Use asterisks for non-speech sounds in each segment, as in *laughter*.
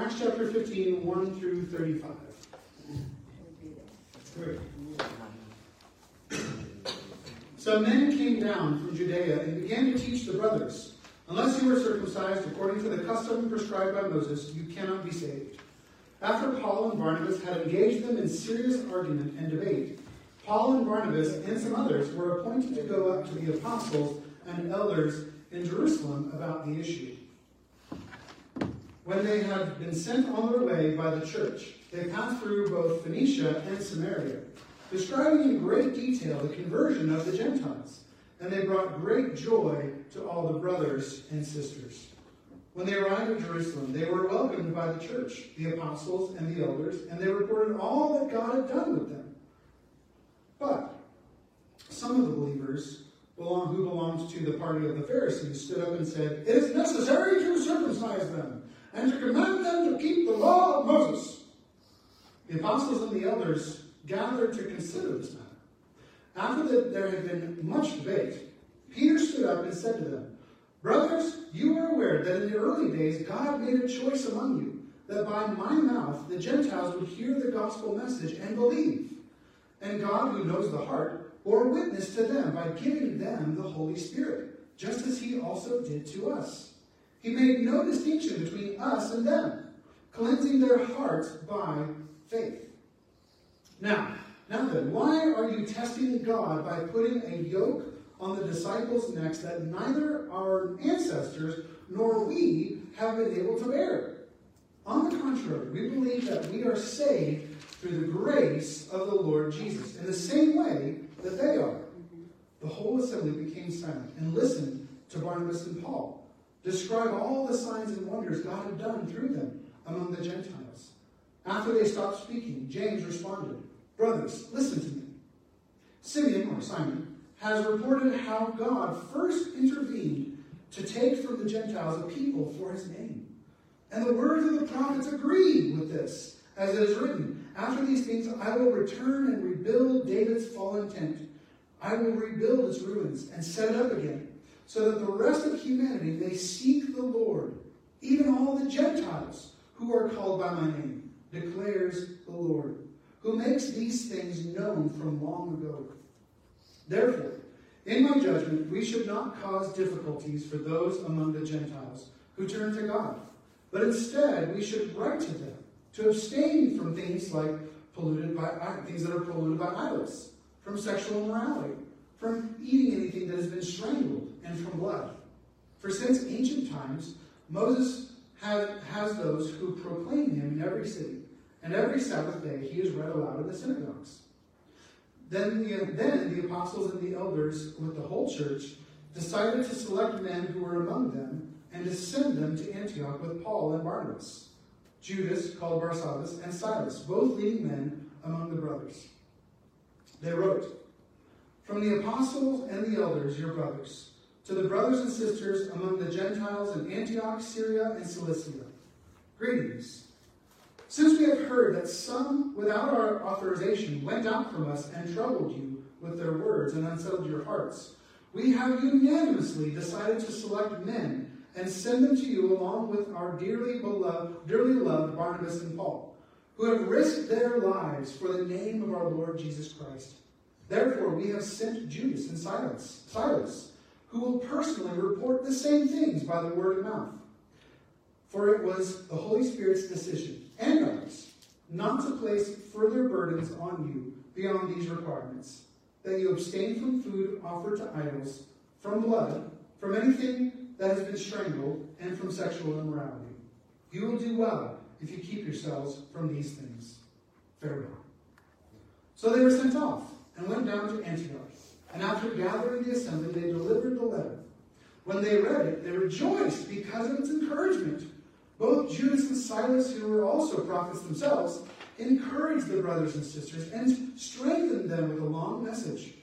Acts chapter 15, 1 through 35. Great. Men came down from Judea and began to teach the brothers, Unless you are circumcised according to the custom prescribed by Moses, you cannot be saved. After Paul and Barnabas had engaged them in serious argument and debate, Paul and Barnabas and some others were appointed to go up to the apostles and elders in Jerusalem about the issue. When they had been sent on their way by the church, they passed through both Phoenicia and Samaria, describing in great detail the conversion of the Gentiles and they brought great joy to all the brothers and sisters. When they arrived at Jerusalem, they were welcomed by the church, the apostles, and the elders, and they reported all that God had done with them. But some of the believers belong, who belonged to the party of the Pharisees stood up and said, It is necessary to circumcise them and to command them to keep the law of Moses. The apostles and the elders gathered to consider this matter. After that, there had been much debate, Peter stood up and said to them, Brothers, you are aware that in the early days God made a choice among you, that by my mouth the Gentiles would hear the gospel message and believe. And God, who knows the heart, bore witness to them by giving them the Holy Spirit, just as he also did to us. He made no distinction between us and them, cleansing their hearts by faith. Now, now then, why are you testing God by putting a yoke on the disciples' necks that neither our ancestors nor we have been able to bear? On the contrary, we believe that we are saved through the grace of the Lord Jesus, in the same way that they are. Mm-hmm. The whole assembly became silent and listened to Barnabas and Paul describe all the signs and wonders God had done through them among the Gentiles. After they stopped speaking, James responded, Brothers, listen to me. Simeon, or Simon, has reported how God first intervened to take from the Gentiles a people for his name. And the words of the prophets agree with this, as it is written After these things I will return and rebuild David's fallen tent. I will rebuild its ruins and set it up again, so that the rest of humanity may seek the Lord, even all the Gentiles who are called by my name, declares the Lord who makes these things known from long ago. Therefore, in my judgment, we should not cause difficulties for those among the Gentiles who turn to God, but instead we should write to them to abstain from things like polluted by things that are polluted by idols, from sexual immorality, from eating anything that has been strangled, and from blood. For since ancient times, Moses has those who proclaim him in every city and every Sabbath day he is read aloud in the synagogues. Then the, then the apostles and the elders with the whole church decided to select men who were among them and to send them to Antioch with Paul and Barnabas, Judas, called Barsabbas, and Silas, both leading men among the brothers. They wrote, From the apostles and the elders, your brothers, to the brothers and sisters among the Gentiles in Antioch, Syria, and Cilicia, greetings. Since we have heard that some, without our authorization, went out from us and troubled you with their words and unsettled your hearts, we have unanimously decided to select men and send them to you along with our dearly beloved, dearly loved Barnabas and Paul, who have risked their lives for the name of our Lord Jesus Christ. Therefore, we have sent Judas and Silas, Silas, who will personally report the same things by the word of mouth. For it was the Holy Spirit's decision and ours not to place further burdens on you beyond these requirements, that you abstain from food offered to idols, from blood, from anything that has been strangled, and from sexual immorality. You will do well if you keep yourselves from these things. Farewell. So they were sent off and went down to Antioch. And after gathering the assembly, they delivered the letter. When they read it, they rejoiced because of its encouragement. Both Judas and Silas, who were also prophets themselves, encouraged the brothers and sisters and strengthened them with a long message.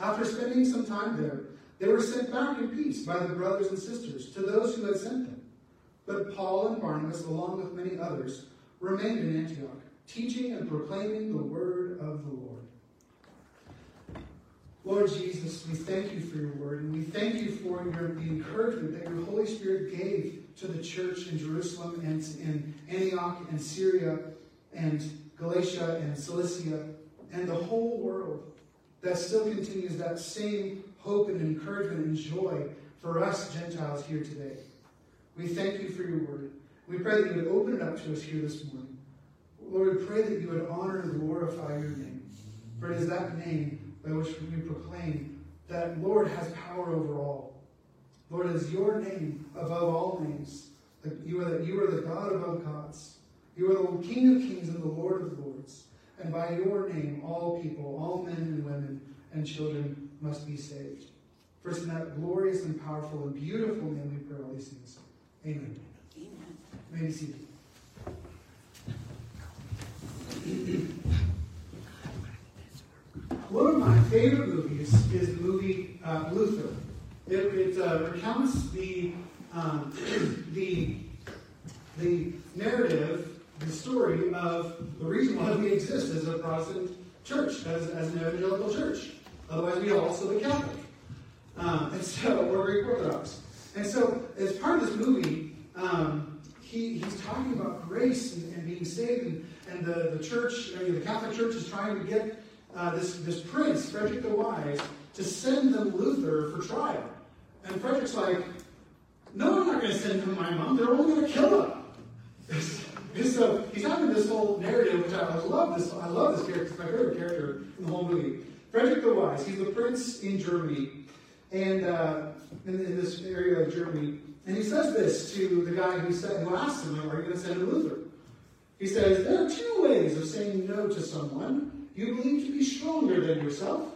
After spending some time there, they were sent back in peace by the brothers and sisters to those who had sent them. But Paul and Barnabas, along with many others, remained in Antioch, teaching and proclaiming the word of the Lord. Lord Jesus, we thank you for your word, and we thank you for your, the encouragement that your Holy Spirit gave to the church in Jerusalem and in Antioch and Syria and Galatia and Cilicia and the whole world that still continues that same hope and encouragement and joy for us Gentiles here today. We thank you for your word. We pray that you would open it up to us here this morning. Lord, we pray that you would honor and glorify your name. For it is that name by which we proclaim that Lord has power over all. Lord, it is your name above all names. You are, the, you are the God above gods. You are the King of kings and the Lord of lords. And by your name, all people, all men and women and children must be saved. First, in that glorious and powerful and beautiful name, we pray all these things. Amen. Amen. May be seated. One of my favorite movies is the movie uh, Luther. It, it uh, recounts the, um, *clears throat* the, the narrative, the story of the reason why we exist as a Protestant church, as, as an evangelical church. Otherwise, we are also the Catholic. Um, and so, *laughs* we're Greek Orthodox. And so, as part of this movie, um, he, he's talking about grace and, and being saved, and, and the, the church, I mean, the Catholic Church is trying to get uh, this, this prince, Frederick the Wise, to send them Luther for trial. And Frederick's like, no, I'm not going to send him my mom. They're only going to kill him. *laughs* and so he's having this whole narrative, which I love this. I love this character. It's my favorite character in the whole movie. Frederick the Wise. He's the prince in Germany, and uh, in, in, this area of Germany. And he says this to the guy who, said, who asked him, "Are you going to send him Luther?" He says, "There are two ways of saying no to someone you believe to be stronger than yourself.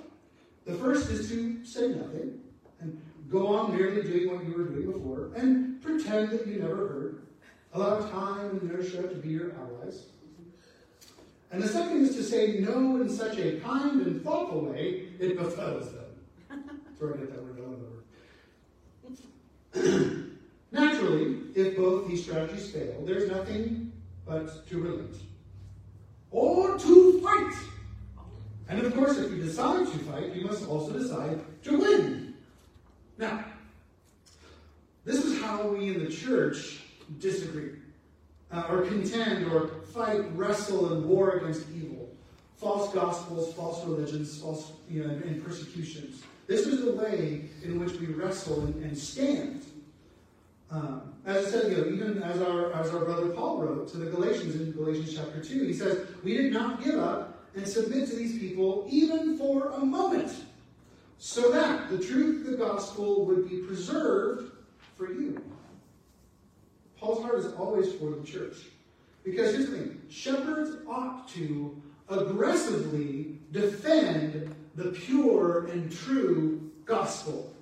The first is to say nothing and go on merely doing what you were doing before and pretend that you never heard. Allow time and inertia to be your allies." And the second is to say no in such a kind and thoughtful way, it befouls them. *laughs* Sorry, I get that word over. *clears throat* Naturally, if both these strategies fail, there's nothing but to relent. Or to fight. And of course, if you decide to fight, you must also decide to win. Now, this is how we in the church disagree uh, or contend or fight, wrestle, and war against evil. False gospels, false religions, false you know, and persecutions. This is the way in which we wrestle and, and stand. Um, as I said, you know, even as our, as our brother Paul wrote to the Galatians in Galatians chapter 2, he says, We did not give up and submit to these people even for a moment, so that the truth of the gospel would be preserved for you. Paul's heart is always for the church. Because here's the thing shepherds ought to aggressively defend the pure and true gospel,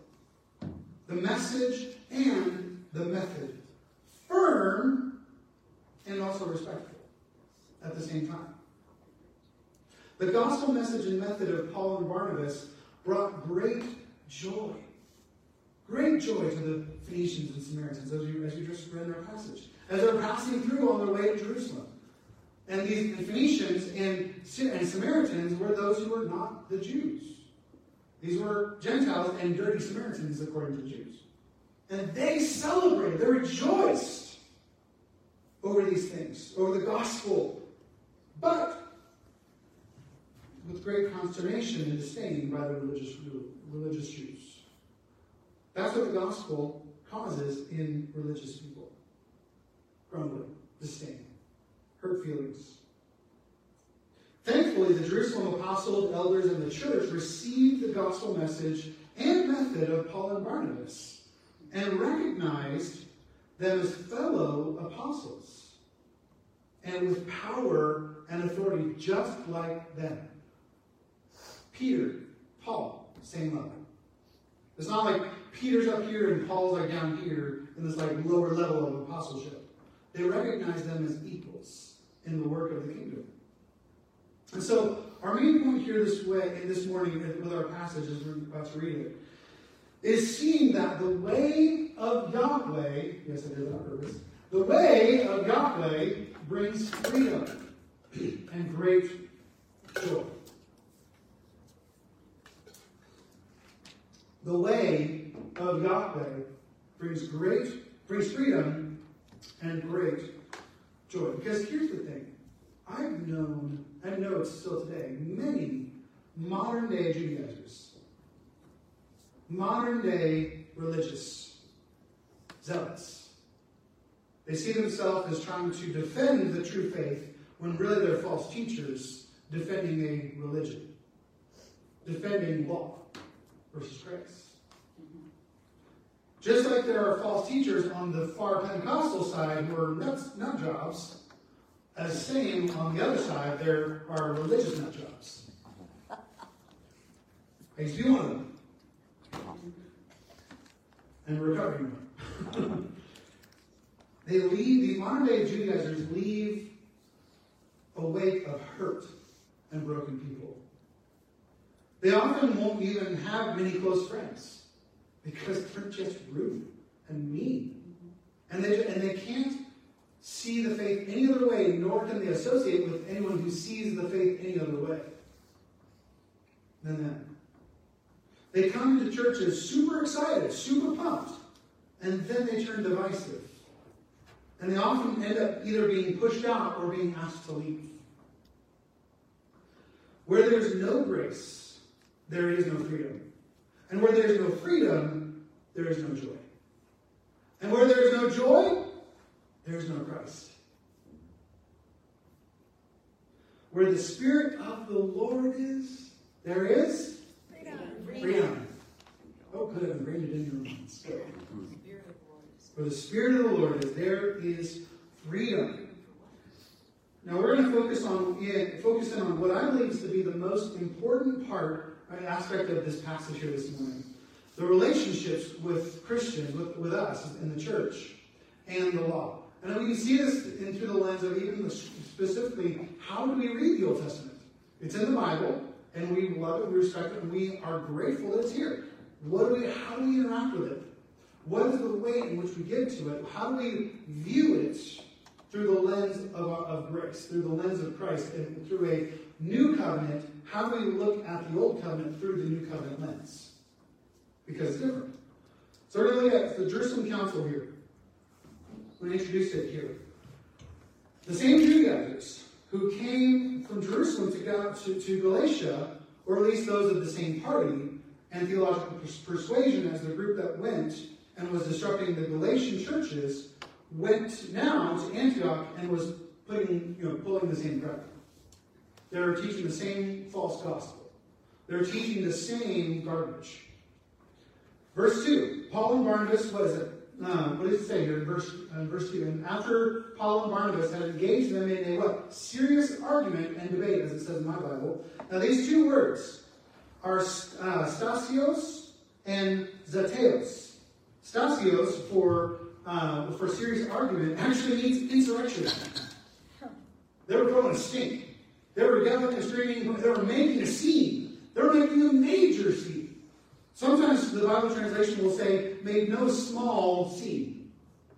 the message and the method. Firm and also respectful at the same time. The gospel message and method of Paul and Barnabas brought great joy Great joy to the Phoenicians and Samaritans, as you, as you just read in our passage, as they're passing through on their way to Jerusalem. And these the Phoenicians and, and Samaritans were those who were not the Jews. These were Gentiles and dirty Samaritans, according to the Jews. And they celebrated, they rejoiced over these things, over the gospel. But with great consternation and disdain by the religious, religious Jews. That's what the gospel causes in religious people grumbling, disdain, hurt feelings. Thankfully, the Jerusalem apostles, elders, and the church received the gospel message and method of Paul and Barnabas and recognized them as fellow apostles and with power and authority just like them. Peter, Paul, same level. It's not like Peter's up here and Paul's like down here in this like lower level of apostleship. They recognize them as equals in the work of the kingdom. And so our main point here this way in this morning with our passage as we're about to read it is seeing that the way of Yahweh, yes I did that on purpose, the way of Yahweh brings freedom and great joy. The way of Yahweh brings great, brings freedom and great joy. Because here's the thing I've known, I know still today, many modern day Judaizers, modern day religious zealots. They see themselves as trying to defend the true faith when really they're false teachers defending a religion, defending law versus grace. Mm-hmm. Just like there are false teachers on the far Pentecostal side who are nut, nut jobs, as same on the other side, there are religious nut jobs. I used to be one of them. And recovering one. *laughs* they leave, the modern day Judaizers leave a wake of hurt and broken people. They often won't even have many close friends because they're just rude and mean. And they, and they can't see the faith any other way, nor can they associate with anyone who sees the faith any other way than that. They come to churches super excited, super pumped, and then they turn divisive. And they often end up either being pushed out or being asked to leave. Where there's no grace, there is no freedom. And where there is no freedom, there is no joy. And where there is no joy, there is no Christ. Where the Spirit of the Lord is, there is freedom. freedom. Oh, good, I've ingrained it in your minds. Where the Spirit of the Lord is, there is freedom. Now we're going to focus on focus in on what I believe is to be the most important part aspect of this passage here this morning. The relationships with Christians, with, with us in the church, and the law. And we can see this in, through the lens of even the, specifically, how do we read the Old Testament? It's in the Bible, and we love it, we respect it, and we are grateful that it's here. What do we, how do we interact with it? What is the way in which we get to it? How do we view it through the lens of, of grace, through the lens of Christ, and through a new covenant, how do we look at the old covenant through the new covenant lens? Because it's different. So we're going to look at the Jerusalem Council here. We introduced it here. The same Judaizers who came from Jerusalem to, to, to Galatia, or at least those of the same party and theological persuasion as the group that went and was disrupting the Galatian churches, went now to Antioch and was putting, you know, pulling the same crowd. They're teaching the same false gospel. They're teaching the same garbage. Verse 2, Paul and Barnabas, what is it? Uh, what does it say here in verse, uh, verse 2? And after Paul and Barnabas had engaged them in a what? Serious argument and debate, as it says in my Bible. Now, these two words are uh, stasios and zateos. Stasios, for, uh, for serious argument, actually means insurrection. They were throwing a stink. They were screaming. They were making a scene. They were making a major scene. Sometimes the Bible translation will say, made no small scene.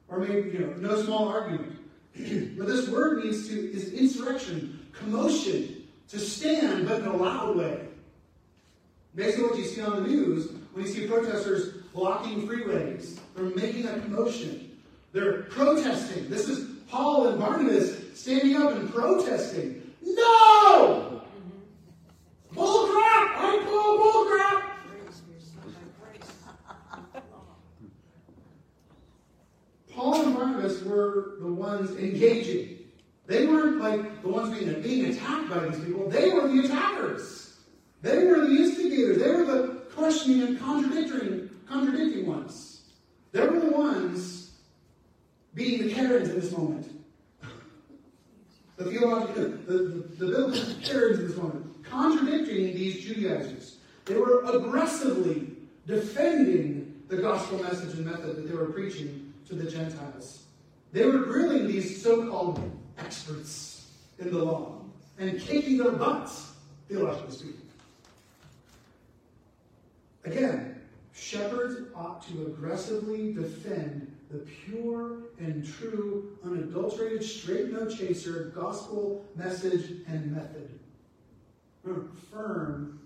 Or made, you know, no small argument. *clears throat* but this word means to is insurrection, commotion, to stand, but in a loud way. Basically, what you see on the news when you see protesters blocking freeways, they're making a commotion. They're protesting. This is Paul and Barnabas standing up and protesting. No! Bull crap! I call bull crap! Paul and Barnabas were the ones engaging. They weren't like the ones being, being attacked by these people. They were the attackers. They were the instigators. They were the questioning and contradicting, contradicting ones. They were the ones being the Karens in this moment the theological, the, the, the biblical this moment, contradicting these Judaizers. They were aggressively defending the gospel message and method that they were preaching to the Gentiles. They were grilling these so-called experts in the law and kicking their butts, theologically speaking. Again, shepherds ought to aggressively defend the pure and true, unadulterated, straight no chaser gospel message and method. Hmm, firm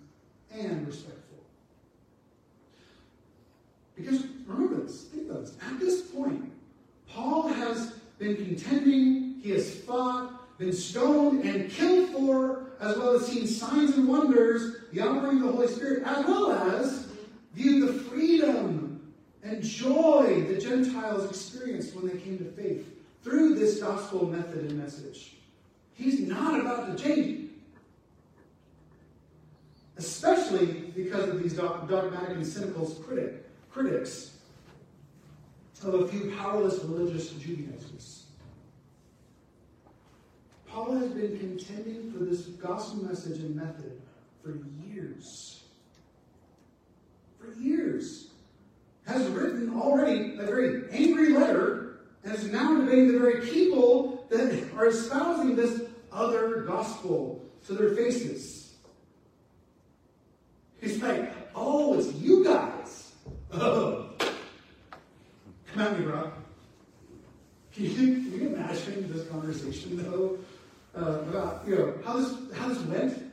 and respectful. Because remember this, think about this. At this point, Paul has been contending, he has fought, been stoned and killed for, as well as seen signs and wonders, the outpouring of the Holy Spirit, as well as viewed the freedom and joy the Gentiles experienced when they came to faith through this gospel method and message. He's not about to change it. Especially because of these dogmatic and cynical critic, critics of a few powerless religious Judaizers. Paul has been contending for this gospel message and method for years. For years. Has written already a very angry letter and is now debating the very people that are espousing this other gospel to their faces. He's like, oh, it's you guys. Oh. Come at me, bro. Can you, can you imagine this conversation, though, uh, about you know how this how this went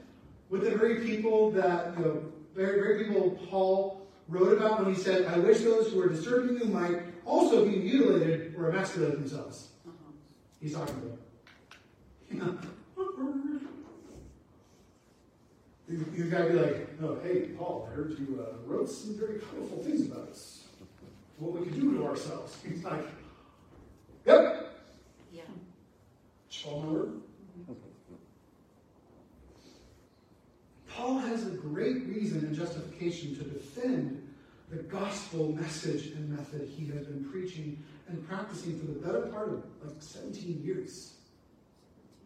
with the very people that you know very very people Paul wrote about when he said, "I wish those who are disturbing you might also be mutilated or emasculated themselves." Uh-huh. He's talking about. You *laughs* you gotta be like, oh, hey, Paul, I heard you uh, wrote some very colorful things about us. What we could do to ourselves. *laughs* He's like, yep. Yeah. Paul word. Paul has a great reason and justification to defend the gospel message and method he has been preaching and practicing for the better part of like 17 years.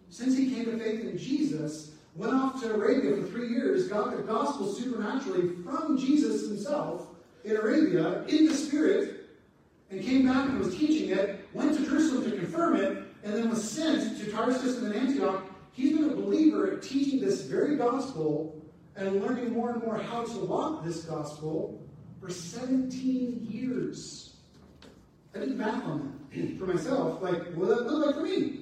Since he came to faith in Jesus, went off to Arabia for three years, got the gospel supernaturally from Jesus himself in Arabia in the Spirit, and came back and was teaching it, went to Jerusalem to confirm it, and then was sent to Tarsus and then Antioch. He's been a believer at teaching this very gospel and learning more and more how to walk this gospel for 17 years. I did math on that *clears throat* for myself. Like, what that look like for me?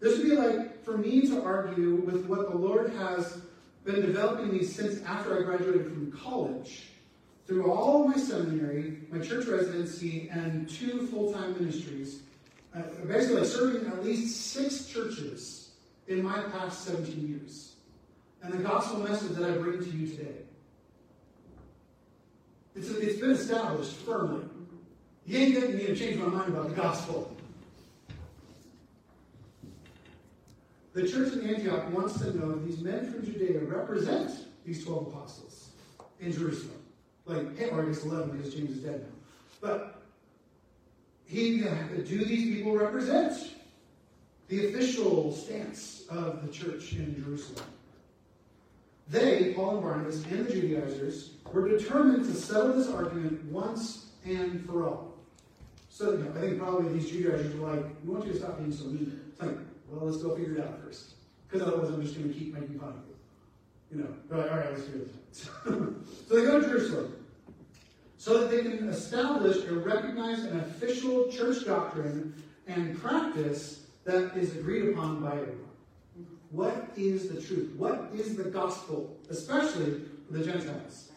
This would be like for me to argue with what the Lord has been developing me since after I graduated from college. Through all my seminary, my church residency, and two full time ministries, uh, basically serving at least six churches in my past 17 years. And the gospel message that I bring to you today. It's, it's been established firmly. You ain't getting me to change my mind about the gospel. The church in Antioch wants to know these men from Judea represent these 12 apostles in Jerusalem. Like, or I guess 11 because James is dead now. But he, uh, do these people represent the official stance of the church in Jerusalem? They, Paul and Barnabas, and the Judaizers, were determined to settle this argument once and for all. So, you know, I think probably these Judaizers were like, we want you to stop being so mean. It's like, well, let's go figure it out first. Because otherwise I'm just going to keep making fun of you. You know, they're like, all right, let's do it. *laughs* so they go to Jerusalem so that they can establish a recognized and official church doctrine and practice that is agreed upon by everyone. What is the truth? What is the gospel, especially for the Gentiles?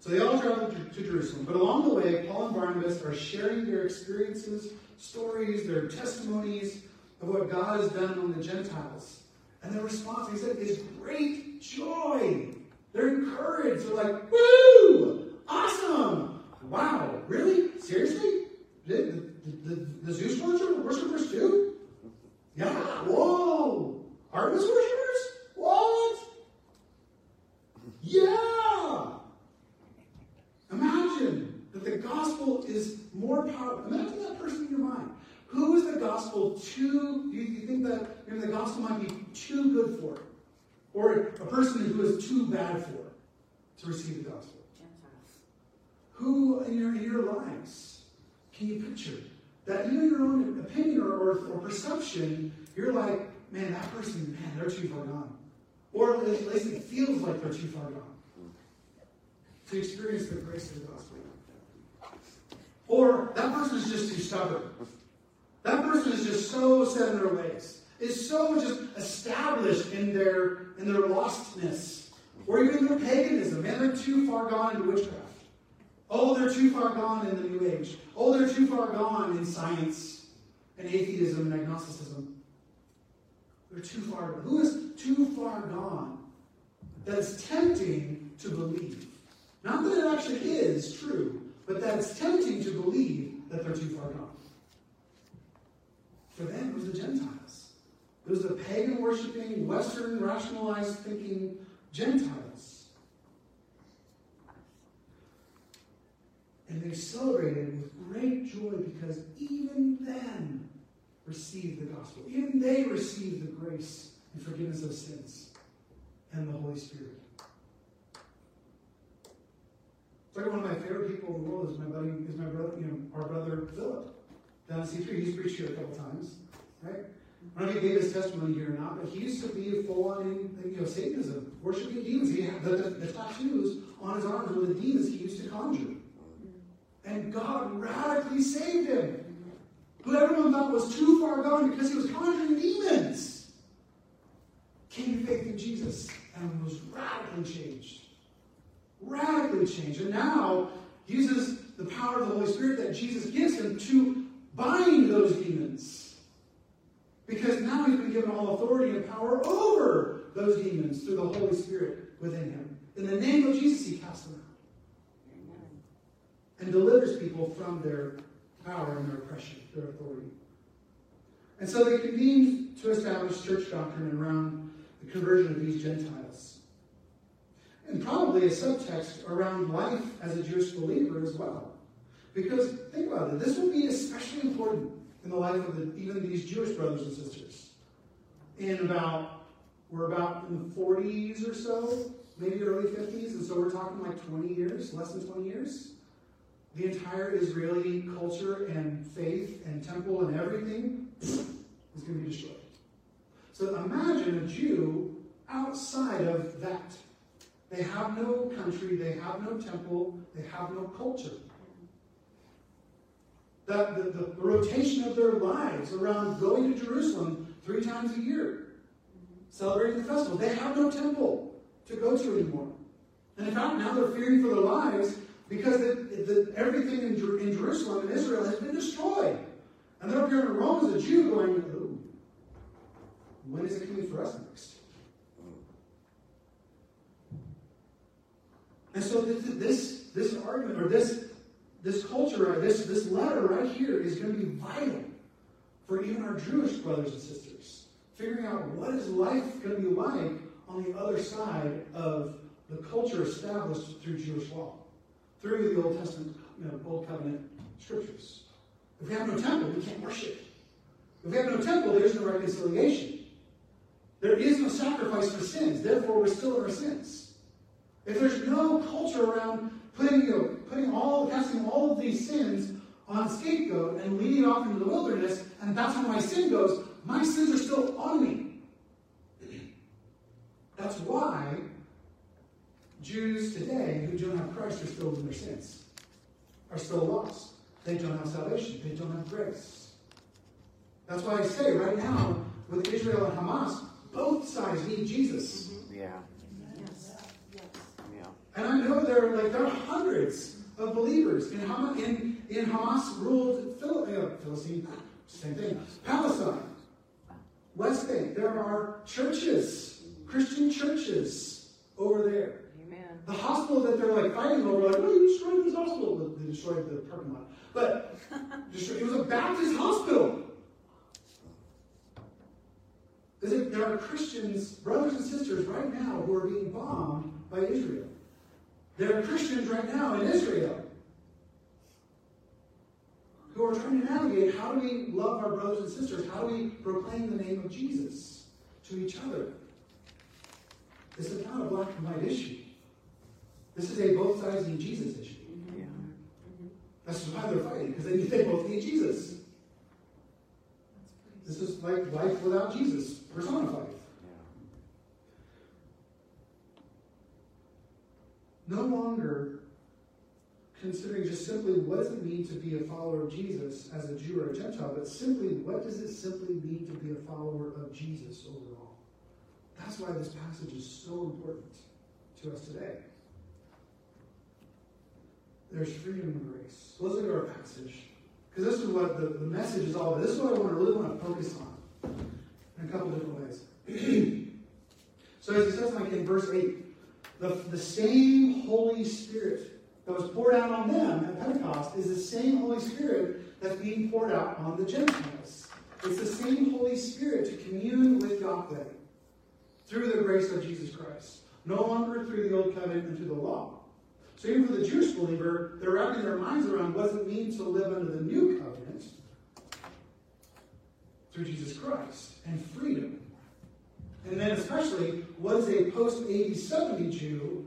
So they all travel to, to Jerusalem, but along the way, Paul and Barnabas are sharing their experiences, stories, their testimonies, of what God has done among the Gentiles. And their response, he said, is great joy. They're encouraged. They're like, woo! Awesome! Wow, really? Seriously? The, the, the, the Zeus worshippers too? Yeah, whoa! Artemis worshippers? What? Yeah! Imagine that the gospel is more powerful. Imagine that person in your mind. Who is the gospel too? Do you think that maybe the gospel might be too good for? Or a person who is too bad for to receive the gospel? Who in your, in your lives can you picture that even your own opinion or, or, or perception, you're like, man, that person, man, they're too far gone. Or at least it feels like they're too far gone to experience the grace of the gospel. Or that person is just too stubborn. That person is just so set in their ways, is so just established in their in their lostness, or even their paganism. Man, they're too far gone into witchcraft. Oh, they're too far gone in the New Age. Oh, they're too far gone in science. and atheism and agnosticism. They're too far. Who is too far gone that it's tempting to believe? Not that it actually is true, but that it's tempting to believe that they're too far gone. For them, it was the Gentiles. It was the pagan worshiping, Western rationalized thinking Gentiles. And they celebrated with great joy because even then received the gospel. Even they received the grace and forgiveness of sins and the Holy Spirit. Like one of my favorite people in the world is my buddy, is my brother, you know, our brother Philip down at C3. He's preached here a couple times, right? I don't know if he gave his testimony here or not, but he used to be full on in, you know, Satanism, worshiping demons. He had the, the, the tattoos on his arms were the demons he used to conjure. And God radically saved him. Who everyone thought was too far gone because he was conjuring demons came to faith in Jesus and was radically changed. Radically changed. And now uses the power of the Holy Spirit that Jesus gives him to bind those demons. Because now he's been given all authority and power over those demons through the Holy Spirit within him. In the name of Jesus, he casts them out. And delivers people from their power and their oppression, their authority. And so they convened to establish church doctrine around the conversion of these Gentiles. And probably a subtext around life as a Jewish believer as well. Because think about it, this will be especially important in the life of the, even these Jewish brothers and sisters. In about, we're about in the 40s or so, maybe early 50s, and so we're talking like 20 years, less than 20 years. The entire Israeli culture and faith and temple and everything is going to be destroyed. So imagine a Jew outside of that. They have no country, they have no temple, they have no culture. The, the, the, rotation of their lives around going to Jerusalem three times a year, celebrating the festival. They have no temple to go to anymore. And in fact, now they're fearing for their lives because the, the, everything in, in Jerusalem and Israel has been destroyed. And they're up here in Rome is a Jew going, Ooh, when is it coming for us next? And so this, this, this argument, or this this culture, or this, this letter right here is going to be vital for even our Jewish brothers and sisters. Figuring out what is life going to be like on the other side of the culture established through Jewish law, through the Old Testament, you know, Old Covenant scriptures. If we have no temple, we can't worship. If we have no temple, there is no reconciliation. There is no sacrifice for sins. Therefore, we're still in our sins. If there's no culture around putting, you know, putting all, casting all of these sins on a scapegoat and leading off into the wilderness, and that's where my sin goes. My sins are still on me. *clears throat* That's why Jews today who don't have Christ are still in their sins, are still lost. They don't have salvation. They don't have grace. That's why I say right now, with Israel and Hamas, both sides need Jesus. Mm-hmm. Yeah. And I know there are like there are hundreds of believers in Hamas, in, in Hamas ruled Phil, uh, Philistine, same thing, Palestine, West Bank. There are churches, Christian churches over there. The hospital that they're like fighting over, like, oh, you destroyed this hospital. Well, they destroyed the parking lot. But *laughs* it was a Baptist hospital. There are Christians, brothers and sisters right now who are being bombed by Israel. There are Christians right now in Israel who are trying to navigate how do we love our brothers and sisters? How do we proclaim the name of Jesus to each other? This is not a black and white issue. This is a both sides need Jesus issue. Yeah. That's why they're fighting, because they, they both need Jesus. This is like life without Jesus, personified. no longer considering just simply what does it mean to be a follower of Jesus as a Jew or a Gentile, but simply what does it simply mean to be a follower of Jesus overall. That's why this passage is so important to us today. There's freedom and grace. Let's look at our passage. because this is what the, the message is all about. This is what I want to really want to focus on in a couple different ways. *clears throat* so as it says like in verse 8, the, the same Holy Spirit that was poured out on them at Pentecost is the same Holy Spirit that's being poured out on the Gentiles. It's the same Holy Spirit to commune with Yahweh through the grace of Jesus Christ. No longer through the old covenant and through the law. So even for the Jewish believer, they're wrapping their minds around what it mean to live under the new covenant through Jesus Christ and freedom. And then especially, what is a post-AD 70 Jew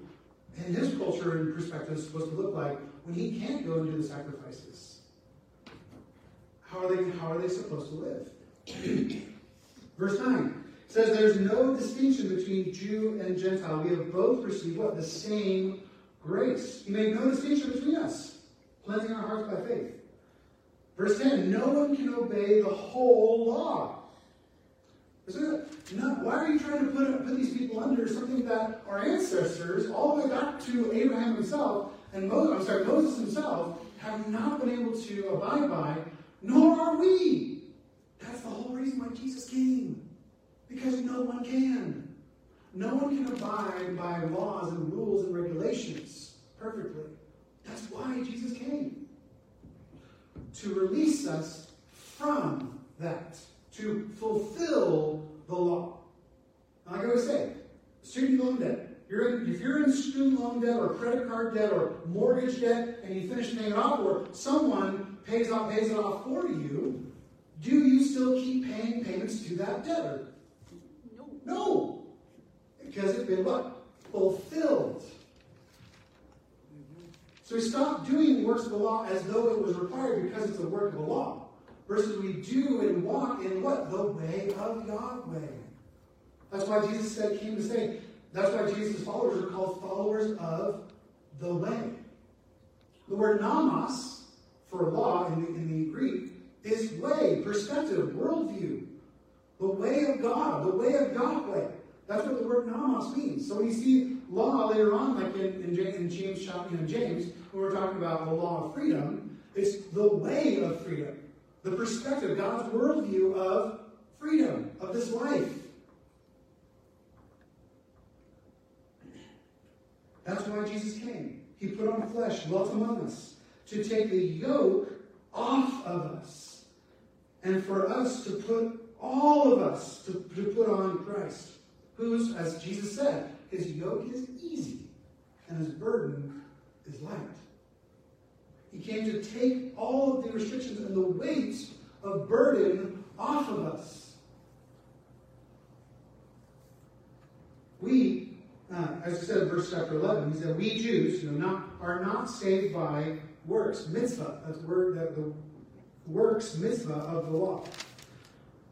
in his culture and perspective supposed to look like when he can't go and do the sacrifices? How are they, how are they supposed to live? *clears throat* Verse 9 says there's no distinction between Jew and Gentile. We have both received what? The same grace. He made no distinction between us, cleansing our hearts by faith. Verse 10 No one can obey the whole law. Why are you trying to put, put these people under something that our ancestors, all the way back to Abraham himself and Moses, I'm sorry, Moses himself, have not been able to abide by, nor are we. That's the whole reason why Jesus came. Because no one can. No one can abide by laws and rules and regulations perfectly. That's why Jesus came. To release us from that, to fulfill the law. Like I always say, student loan debt. You're in, if you're in student loan debt or credit card debt or mortgage debt and you finish paying it off, or someone pays off pays it off for you, do you still keep paying payments to that debtor? No. No. Because it's been what? Fulfilled. So we stop doing works of the law as though it was required because it's a work of the law. Versus we do and walk in what? The way of Yahweh. That's why Jesus said, came to say, that's why Jesus' followers are called followers of the way. The word nomos for law in the, in the Greek is way, perspective, worldview. The way of God, the way of Yahweh. That's what the word nomos means. So when you see law later on, like in, in, James, in James, you know, James, when we're talking about the law of freedom, it's the way of freedom. The perspective, God's worldview of freedom, of this life. That's why Jesus came. He put on flesh, dwelt among us, to take the yoke off of us, and for us to put all of us to, to put on Christ whose, as Jesus said, his yoke is easy and his burden is light. He came to take all of the restrictions and the weight of burden off of us. We, uh, as I said in verse chapter 11, he said, we Jews, you know, not, are not saved by works, mitzvah, that's the word, that the works, mitzvah of the law,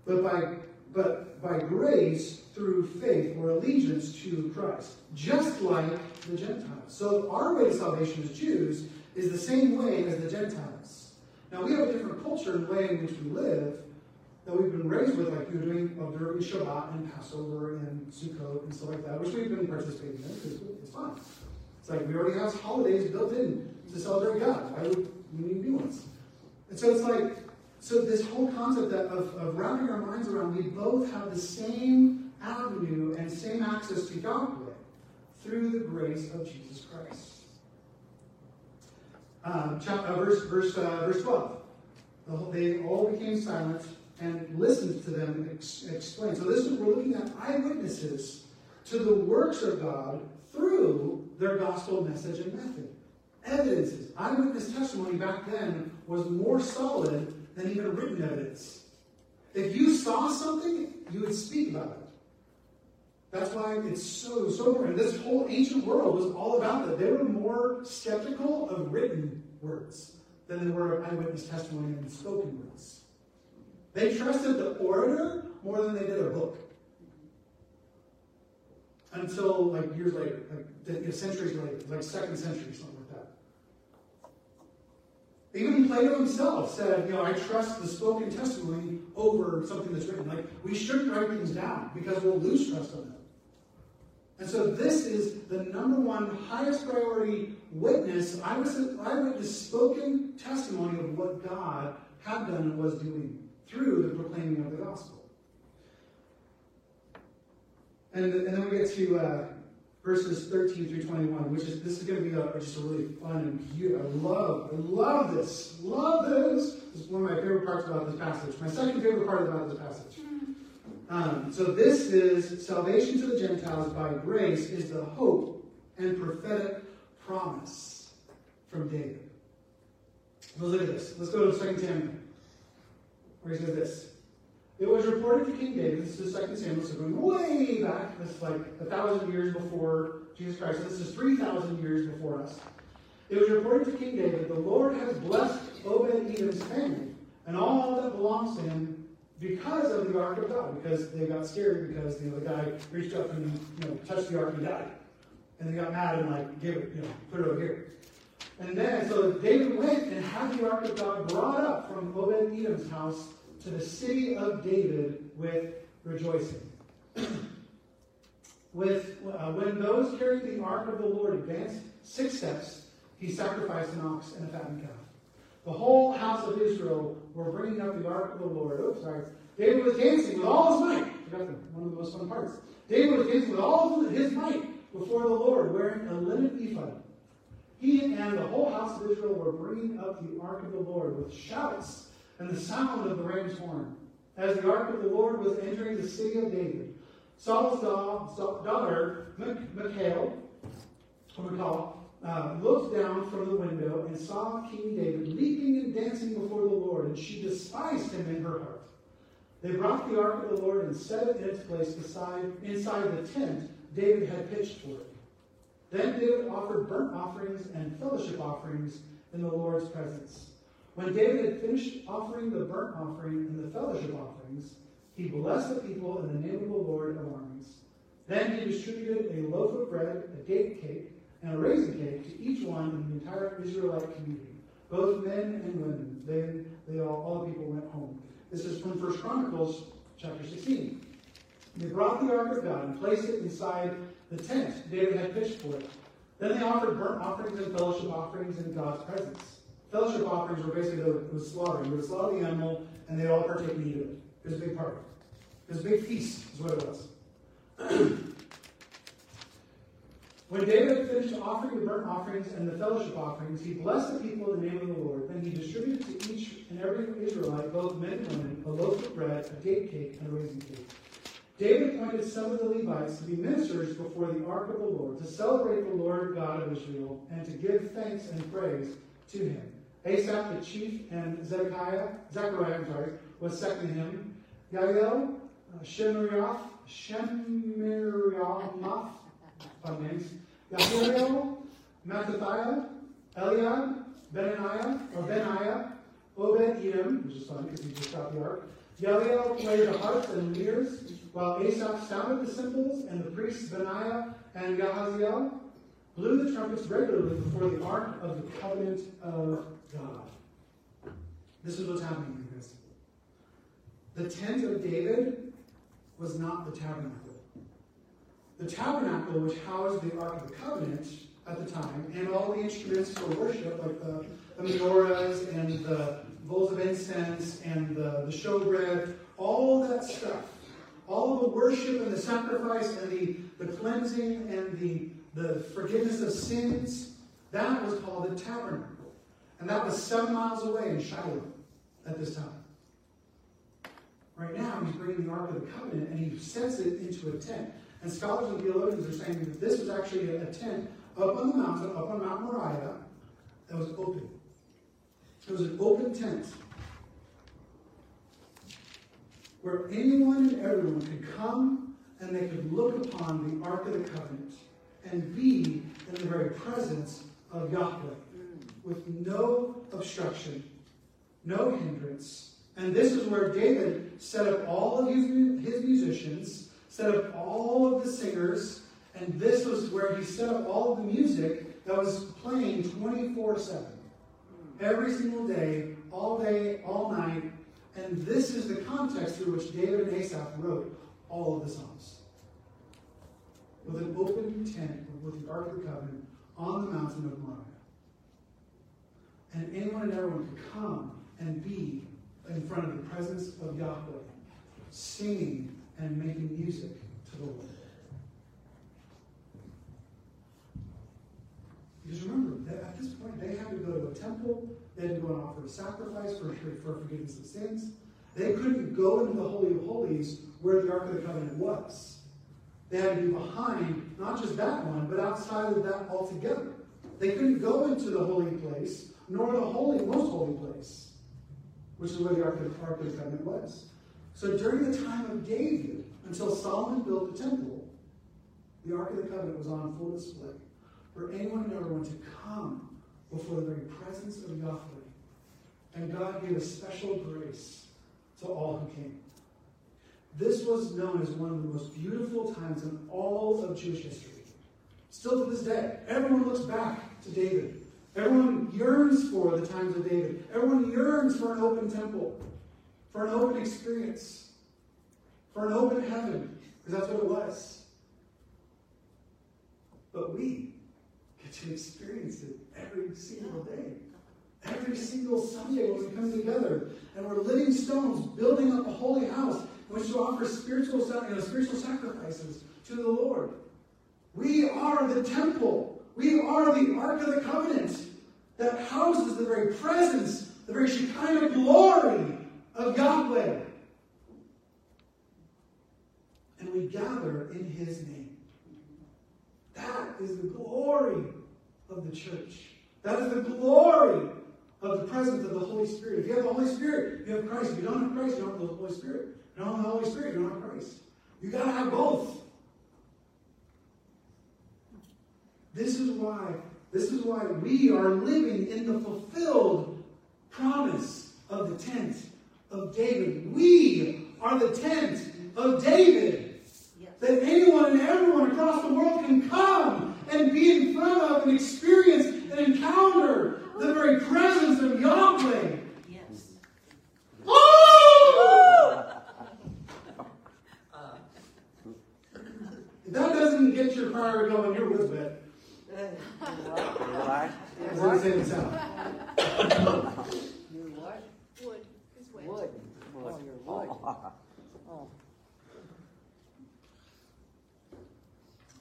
but by, but by grace through faith or allegiance to Christ, just like the Gentiles. So our way to salvation as Jews is the same way as the Gentiles. Now we have a different culture and way in which we live that we've been raised with, like you're doing observing Shabbat and Passover and Sukkot and stuff like that, which we've been participating in because it's fun. It's like we already have holidays built in to celebrate God. Why would we need new ones? And so it's like, so this whole concept of, of wrapping our minds around, we both have the same avenue and same access to Yahweh through the grace of Jesus Christ. Um, chapter, uh, verse, verse, uh, verse 12. The whole, they all became silent and listened to them ex- explain. So this is we're looking at eyewitnesses to the works of God through their gospel message and method. Evidences. Eyewitness testimony back then was more solid than even written evidence. If you saw something, you would speak about it. That's why it's so, so important. This whole ancient world was all about that. They were more skeptical of written words than they were of eyewitness testimony and spoken words. They trusted the orator more than they did a book. Until like years later, like centuries later, like second century, something like that. Even Plato himself said, you know, I trust the spoken testimony over something that's written. Like, we shouldn't write things down because we'll lose trust of them. And so this is the number one highest priority witness, eyewitness, spoken testimony of what God had done and was doing through the proclaiming of the gospel. And, and then we get to uh, verses 13 through 21, which is this is going to be a, just a really fun and beautiful. I love, I love this, love this. This is one of my favorite parts about this passage. My second favorite part about this passage. Um, so this is salvation to the Gentiles by grace is the hope and prophetic promise from David. Let's look at this. Let's go to 2 Samuel, where he says this. It was reported to King David, this is 2 Samuel, so going way back, this is like a thousand years before Jesus Christ. This is 3,000 years before us. It was reported to King David, the Lord has blessed Obed-Edom's family and all that belongs to him because of the ark of God, because they got scared because you know the guy reached up and you know touched the ark and died, and they got mad and like gave it you know put it over here. And then so David went and had the ark of God brought up from Obed Edom's house to the city of David with rejoicing. *clears throat* with uh, when those carrying the ark of the Lord advanced six steps, he sacrificed an ox and a fattened calf. The whole house of Israel were bringing up the ark of the Lord. Oops, sorry. David was dancing with all his might. Forgot the, one of the most fun parts. David was dancing with all his might before the Lord, wearing a linen ephod. He and the whole house of Israel were bringing up the ark of the Lord with shouts and the sound of the ram's horn. As the ark of the Lord was entering the city of David, Saul's daughter, Michal, uh, looked down from the window and saw King David leaping and dancing before the Lord, and she despised him in her heart. They brought the ark of the Lord and set it in its place beside, inside the tent David had pitched for it. Then David offered burnt offerings and fellowship offerings in the Lord's presence. When David had finished offering the burnt offering and the fellowship offerings, he blessed the people in the name of the Lord of armies. Then he distributed a loaf of bread, a date cake, and a raisin cake to each one in the entire Israelite community, both men and women. Then they all, all the people went home. This is from 1 Chronicles chapter 16. They brought the ark of God and placed it inside the tent David had pitched for it. Then they offered burnt offerings and fellowship offerings in God's presence. Fellowship offerings were basically the, the slaughtering. You would slaughter the animal, and they'd all partake and eat of it. It was a big party. It was a big feast, is what it was. *clears throat* when David had finished offering the burnt offerings and the fellowship offerings, he blessed the people in the name of the Lord. Then he distributed to each and every Israelite, both men and women, a loaf of bread, a date cake, and a raisin cake. David appointed some of the Levites to be ministers before the ark of the Lord, to celebrate the Lord God of Israel, and to give thanks and praise to him. Asaph the chief and Zedekiah, Zechariah, sorry, was second to him. Yael, uh, Shemirath, Shemiramoth, names. Yahiriel, Mattathiah, Eliab, Benaniah, or Benaiah, Obed Edom, which is funny because he just got the ark. Yahweh played the harps and lyres, while Asaph sounded the cymbals, and the priests Benaiah and Yahaziel blew the trumpets regularly before the ark of the covenant of God. This is what's happening here, guys. The tent of David was not the tabernacle. The tabernacle, which housed the Ark of the Covenant at the time, and all the instruments for worship, like the, the menorahs and the bowls of incense and the, the showbread, all that stuff, all the worship and the sacrifice and the, the cleansing and the, the forgiveness of sins, that was called the tabernacle. And that was seven miles away in Shiloh at this time. Right now, he's bringing the Ark of the Covenant and he sets it into a tent. And scholars and theologians are saying that this was actually a, tent up on the mountain, up on Mount Moriah, that was open. It was an open tent where anyone and everyone could come and they could look upon the Ark of the Covenant and be in the very presence of Yahweh with no obstruction, no hindrance. And this is where David set up all of his, his musicians, set up all of the singers, and this was where he set up all of the music that was playing 24 7. Every single day, all day, all night. And this is the context through which David and Asaph wrote all of the Psalms. With an open tent, with the Ark of the Covenant, on the mountain of Moriah and anyone and everyone could come and be in front of the presence of Yahweh, singing and making music to the Lord. Because remember, at this point, they had to go to a temple, they had to go and offer a sacrifice for, for forgiveness of sins. They couldn't go into the Holy of Holies where the Ark of the Covenant was. They had to be behind not just that one, but outside of that altogether. They couldn't go into the holy place, nor the holy, most holy place, which is where the, Ark of the Covenant was. So during the time of David, until Solomon built the temple, the Ark of the Covenant was on full display for anyone and everyone to come before the very presence of Yahweh. And God gave a special grace to all who came. This was known as one of the most beautiful times in all of Jewish history. Still to this day, everyone looks back to David. Everyone yearns for the times of David. Everyone yearns for an open temple, for an open experience, for an open heaven, because that's what it was. But we get to experience it every single day. Every single Sunday when we come together and we're living stones building up a holy house in which to offer spiritual, you know, spiritual sacrifices to the Lord. We are the temple. We are the Ark of the Covenant that houses the very presence, the very Shekinah glory of Yahweh. And we gather in His name. That is the glory of the church. That is the glory of the presence of the Holy Spirit. If you have the Holy Spirit, you have Christ. If you don't have Christ, you don't have the Holy Spirit. If you don't have the Holy Spirit, you don't have Christ. You got to have both. This is why, this is why we are living in the fulfilled promise of the tent of David. We are the tent of David. Yes. That anyone and everyone across the world can come and be in front of and experience and encounter the very presence of Yahweh. Yes. Oh! if that doesn't get your fire going, you're with it. What? As I say this out. Your what? Wood is wet. Wood. Oh.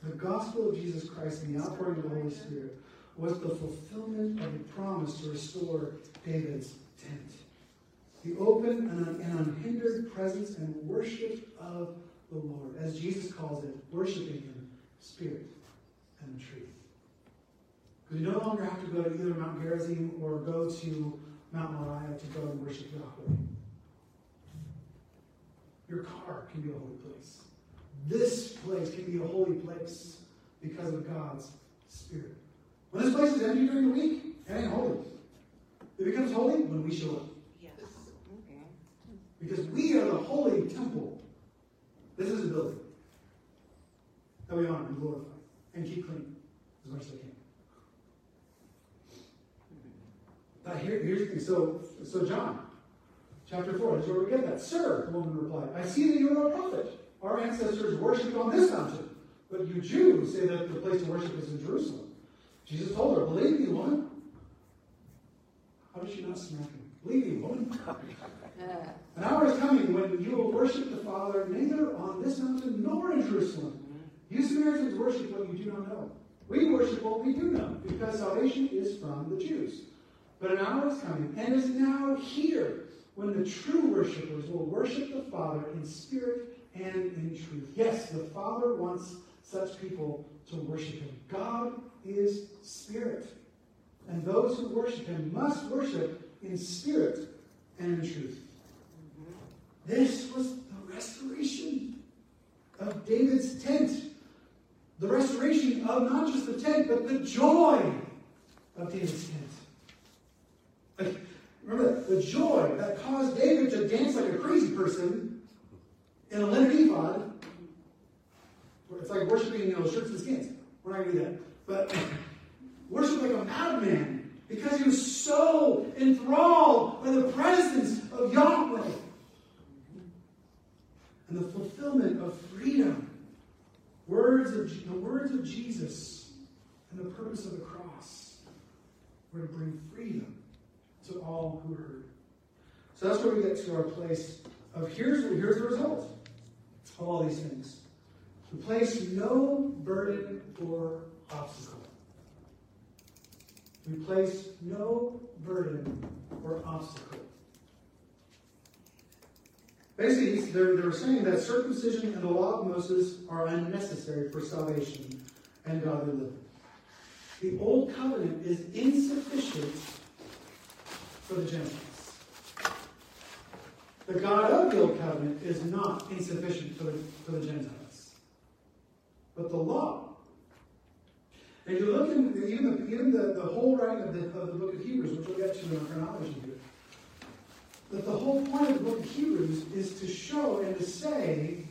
The gospel of Jesus Christ and the outpouring of the Holy Spirit was the fulfillment of the promise to restore David's tent. The open and, unhindered presence and worship of the Lord, as Jesus calls it, worshiping Him, spirit and truth. Because you no longer have to go to either Mount Gerizim or go to Mount Moriah to go and worship Yahweh. Your car can be a holy place. This place can be a holy place because of God's Spirit. When this place is empty during the week, it ain't holy. It becomes holy when we show up. Yes. Okay. Because we are the holy temple. This is a building that we honor and glorify and keep clean as much as I can. Now here, here's the thing. So, so John, chapter 4, this is where we get that. Sir, the woman replied, I see that you are a prophet. Our ancestors worshipped on this mountain, but you Jews say that the place to worship is in Jerusalem. Jesus told her, Believe me, woman. How did she not smack him? Believe me, woman. *laughs* An hour is coming when you will worship the Father neither on this mountain nor in Jerusalem. You Samaritans worship what you do not know. We worship what we do know, because salvation is from the Jews. But an hour is coming, and is now here, when the true worshippers will worship the Father in spirit and in truth. Yes, the Father wants such people to worship him. God is spirit. And those who worship him must worship in spirit and in truth. This was the restoration of David's tent. The restoration of not just the tent, but the joy of David's tent. Remember? The joy that caused David to dance like a crazy person in a linen ephod. It's like worshiping, you know, shirts and skins. We're not going to do that. But *laughs* worship like a madman because he was so enthralled by the presence of Yahweh and the fulfillment of freedom. Words of the words of Jesus and the purpose of the cross were to bring freedom to all who heard. So that's where we get to our place of here's, here's the result of all these things. We place no burden or obstacle. We place no burden or obstacle. Basically, they're, they're saying that circumcision and the law of Moses are unnecessary for salvation and godly living. The old covenant is insufficient for the Gentiles. The God of the old covenant is not insufficient for the, for the Gentiles. But the law. And you look in even, the, even the, the whole writing of the, of the book of Hebrews, which we'll get to in our chronology here, that the whole point of the book of Hebrews is to show and to say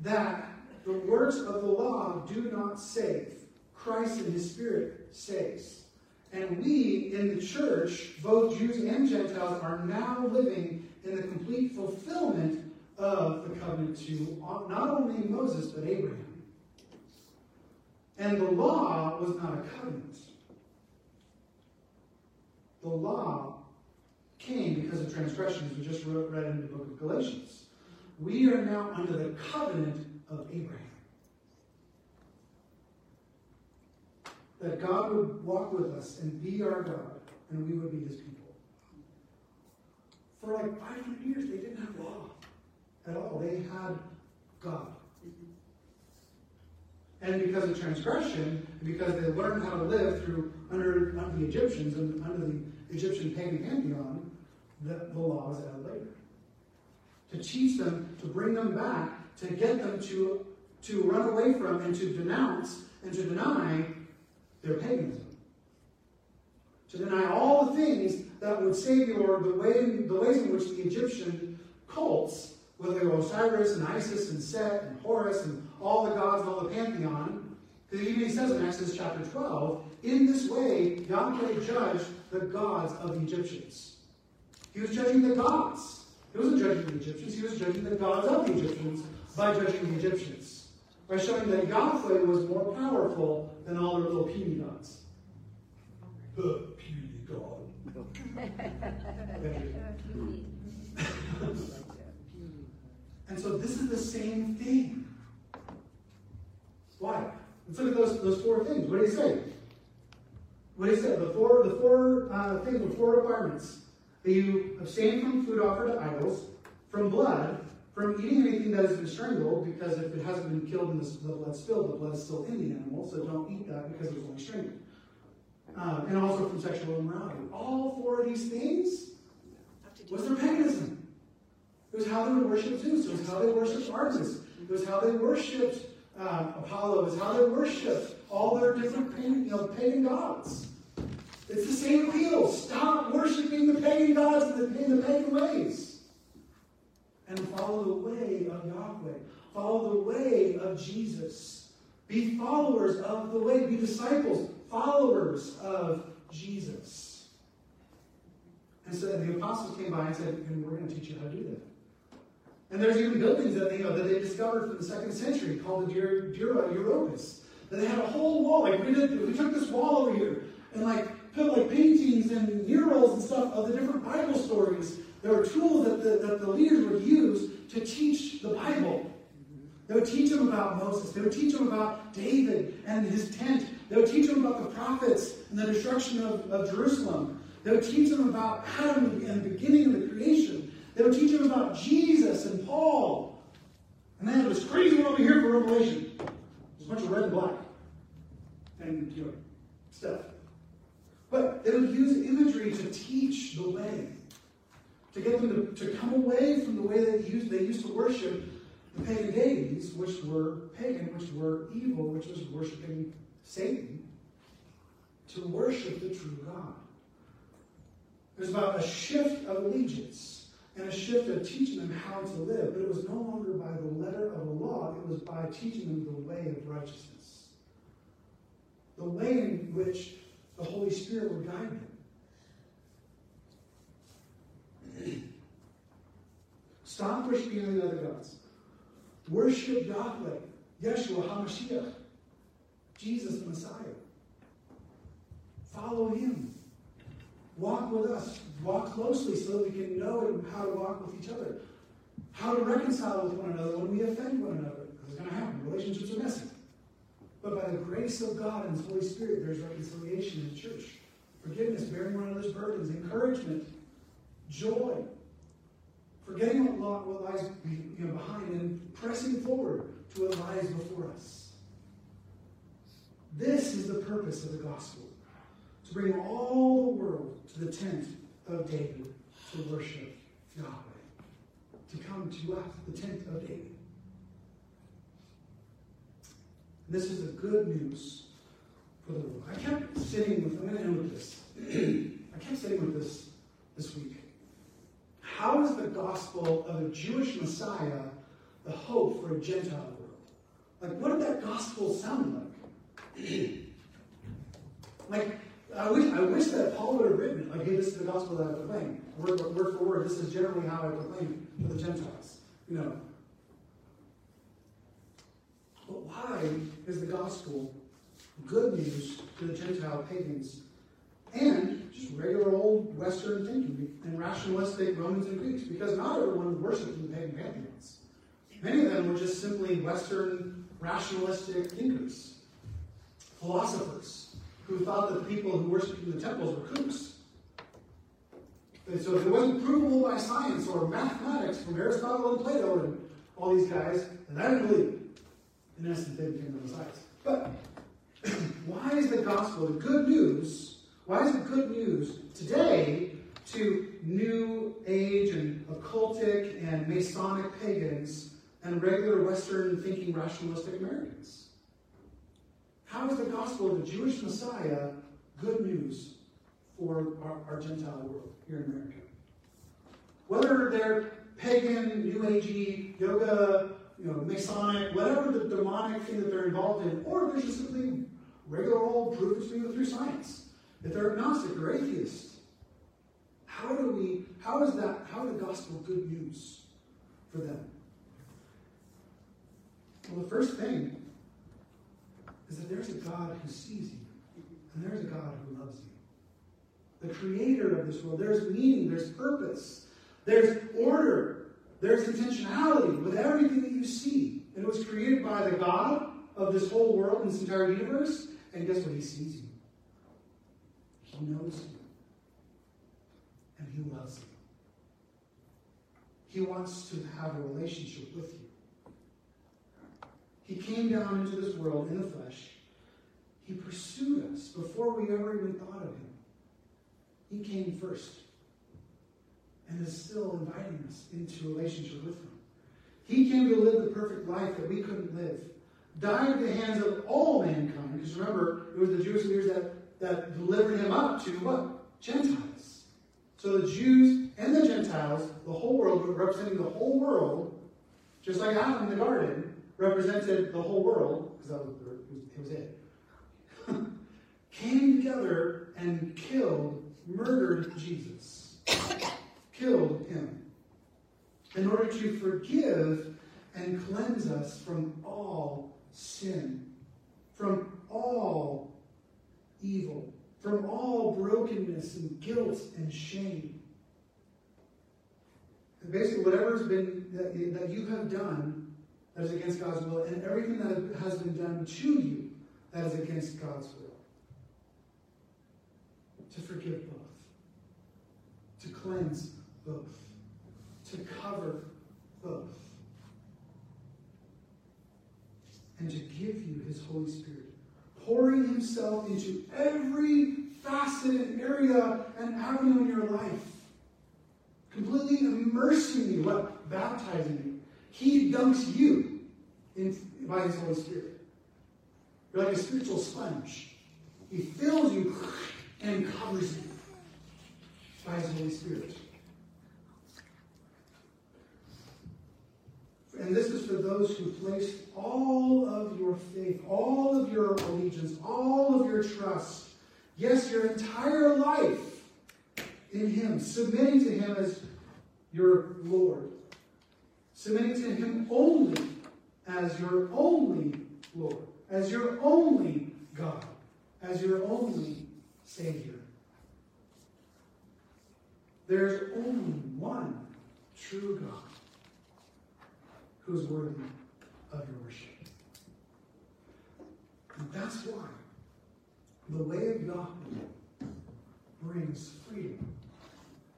that the works of the law do not save. Christ and his Spirit saves. And we in the church, both Jews and Gentiles, are now living in the complete fulfillment of the covenant to not only Moses, but Abraham. And the law was not a covenant. The law came because of transgressions. We just read in the book of Galatians. We are now under the covenant of Abraham. That God would walk with us and be our God, and we would be his people. For like 500 years, they didn't have law at all. They had God. And because of transgression, and because they learned how to live through under, the Egyptians and under the Egyptian pagan pantheon, the, the law was added later. To teach them, to bring them back, to get them to, to run away from and to denounce and to deny their paganism. To deny all the things that would save you, or the, way, the ways in which the Egyptian cults, whether they were Osiris and Isis and Set and Horus and all the gods and all the pantheon, because even he says in Exodus chapter 12, in this way Yahweh judged the gods of the Egyptians. He was judging the gods. He wasn't judging the Egyptians, he was judging the gods of the Egyptians by judging the Egyptians. By showing that Yahweh was more powerful than all their little gods. The puny god. and so this is the same thing. Why? Let's look at those, those four things. What do you say? What do you say? The four, the four uh, things, the four requirements. That you abstain from food offered to idols, from blood, from eating anything that has been strangled, because if it hasn't been killed and the, blood spilled, the blood is still in the animal, so don't eat that because it was only strangled. Um, and also from sexual immorality. All four of these things was their paganism. It was how they would worship Zeus. It was how they worshipped Artemis. It was how they worshipped uh, Apollo. It was how they worshipped all their different pagan, you know, pagan gods. It's the same appeal. Stop worshiping the pagan gods in the, in the pagan ways. And follow the way of Yahweh. Follow the way of Jesus. Be followers of the way. Be disciples, followers of Jesus. And so the apostles came by and said, and we're going to teach you how to do that. And there's even buildings that they, you know, that they discovered from the second century called the Dura Europos. That they had a whole wall. Like we did, we took this wall over here and like put like paintings and murals and stuff of the different Bible stories. There were tools that the, that the leaders would use to teach the Bible. They would teach them about Moses. They would teach them about David and his tent. They would teach them about the prophets and the destruction of, of Jerusalem. They would teach them about Adam and the beginning of the creation. They would teach them about Jesus and Paul. And they had this crazy one over here for Revelation. There's a bunch of red and black. And, you know, stuff. But they would use imagery to teach the way. To get them to, to come away from the way they used, they used to worship the pagan deities, which were pagan, which were evil, which was worshiping Satan, to worship the true God. It was about a shift of allegiance and a shift of teaching them how to live. But it was no longer by the letter of the law, it was by teaching them the way of righteousness. The way in which the Holy Spirit would guide them. Stop worshiping other gods. Worship Yahweh, Yeshua HaMashiach, Jesus the Messiah. Follow him. walk with us, walk closely so that we can know how to walk with each other, how to reconcile with one another when we offend one another. Because it's going to happen. Relationships are messy. But by the grace of God and His Holy Spirit, there's reconciliation in the church. Forgiveness, bearing one another's burdens, encouragement, joy, forgetting what, lies behind and pressing forward to what lies before us. This is the purpose of the gospel to bring all the world to the tent of David to worship Yahweh, to come to us, the tent of David. And this is the good news for the world. I kept sitting with, I'm going to end with this. *clears throat* I kept sitting with this this week. How is the gospel of a Jewish Messiah the hope for a Gentile world? Like, what did that gospel sound like? *clears throat* like, I wish, I wish that Paul would have written it, like, hey, this is the gospel that I proclaim. Word, word for word, this is generally how I proclaim to the Gentiles. You know. But why is the gospel good news to the Gentile pagans and just regular old Western thinking and rationalistic Romans and Greeks? Because not everyone worshipped in the pagan pantheons. Many of them were just simply Western rationalistic thinkers, philosophers, who thought that the people who worshipped in the temples were kooks. And so if it wasn't provable by science or mathematics from Aristotle and Plato and all these guys, then I didn't believe. In essence, they became the messiahs. But *clears throat* why is the gospel, the good news, why is it good news today to New Age and occultic and Masonic pagans and regular Western thinking rationalistic Americans? How is the gospel of the Jewish Messiah good news for our, our Gentile world here in America? Whether they're pagan, New Agey, yoga, you know, Masonic, whatever the demonic thing that they're involved in, or they're just simply regular old proven through, through science. If they're agnostic or atheist, how do we, how is that, how is the gospel good news for them? Well, the first thing is that there's a God who sees you, and there's a God who loves you. The creator of this world. There's meaning, there's purpose, there's order, there's intentionality with everything that you see. And it was created by the God of this whole world and this entire universe. And guess what? He sees you. He knows you. And he loves you. He wants to have a relationship with you. He came down into this world in the flesh. He pursued us before we ever even thought of him. He came first and is still inviting us into relationship with him. He came to live the perfect life that we couldn't live. Died at the hands of all mankind. Because remember, it was the Jewish leaders that, that delivered him up to what? Gentiles. So the Jews and the Gentiles, the whole world, representing the whole world, just like Adam in the garden, represented the whole world, because that was, it was it, *laughs* came together and killed, murdered Jesus. killed him. In order to forgive and cleanse us from all sin, from all evil, from all brokenness and guilt and shame. And basically, whatever's been that, that you have done that is against God's will, and everything that has been done to you that is against God's will. To forgive both, to cleanse both, to cover both, and to give you His Holy Spirit, pouring Himself into every facet and area and avenue in your life, completely immersing you, what? Baptizing you. He dunks you in, by His Holy Spirit. You're like a spiritual sponge. He fills you and covers you by His Holy Spirit. And this is for those who place all of your faith, all of your allegiance, all of your trust, yes, your entire life in Him, submitting to Him as your Lord, submitting to Him only as your only Lord, as your only God, as your only Savior. There's only one true God who is worthy of your worship. And that's why the way of Yahweh brings freedom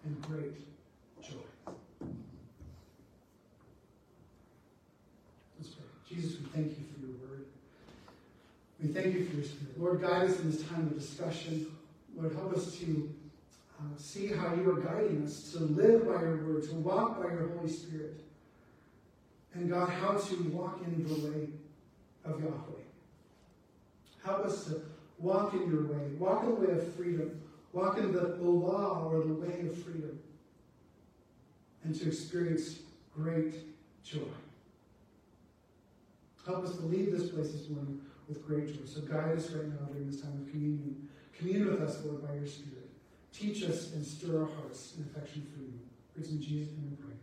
and great joy. Let's pray. Jesus, we thank you for your word. We thank you for your spirit. Lord, guide us in this time of discussion. Lord, help us to uh, see how you are guiding us to live by your word, to walk by your Holy Spirit. And God, how to walk in the way of Yahweh. Help us to walk in your way, walk in the way of freedom, walk in the, the law or the way of freedom, and to experience great joy. Help us to leave this place this morning with great joy. So guide us right now during this time of communion. Commune with us, Lord, by your Spirit. Teach us and stir our hearts in affection for you. Praise in Jesus' name we pray.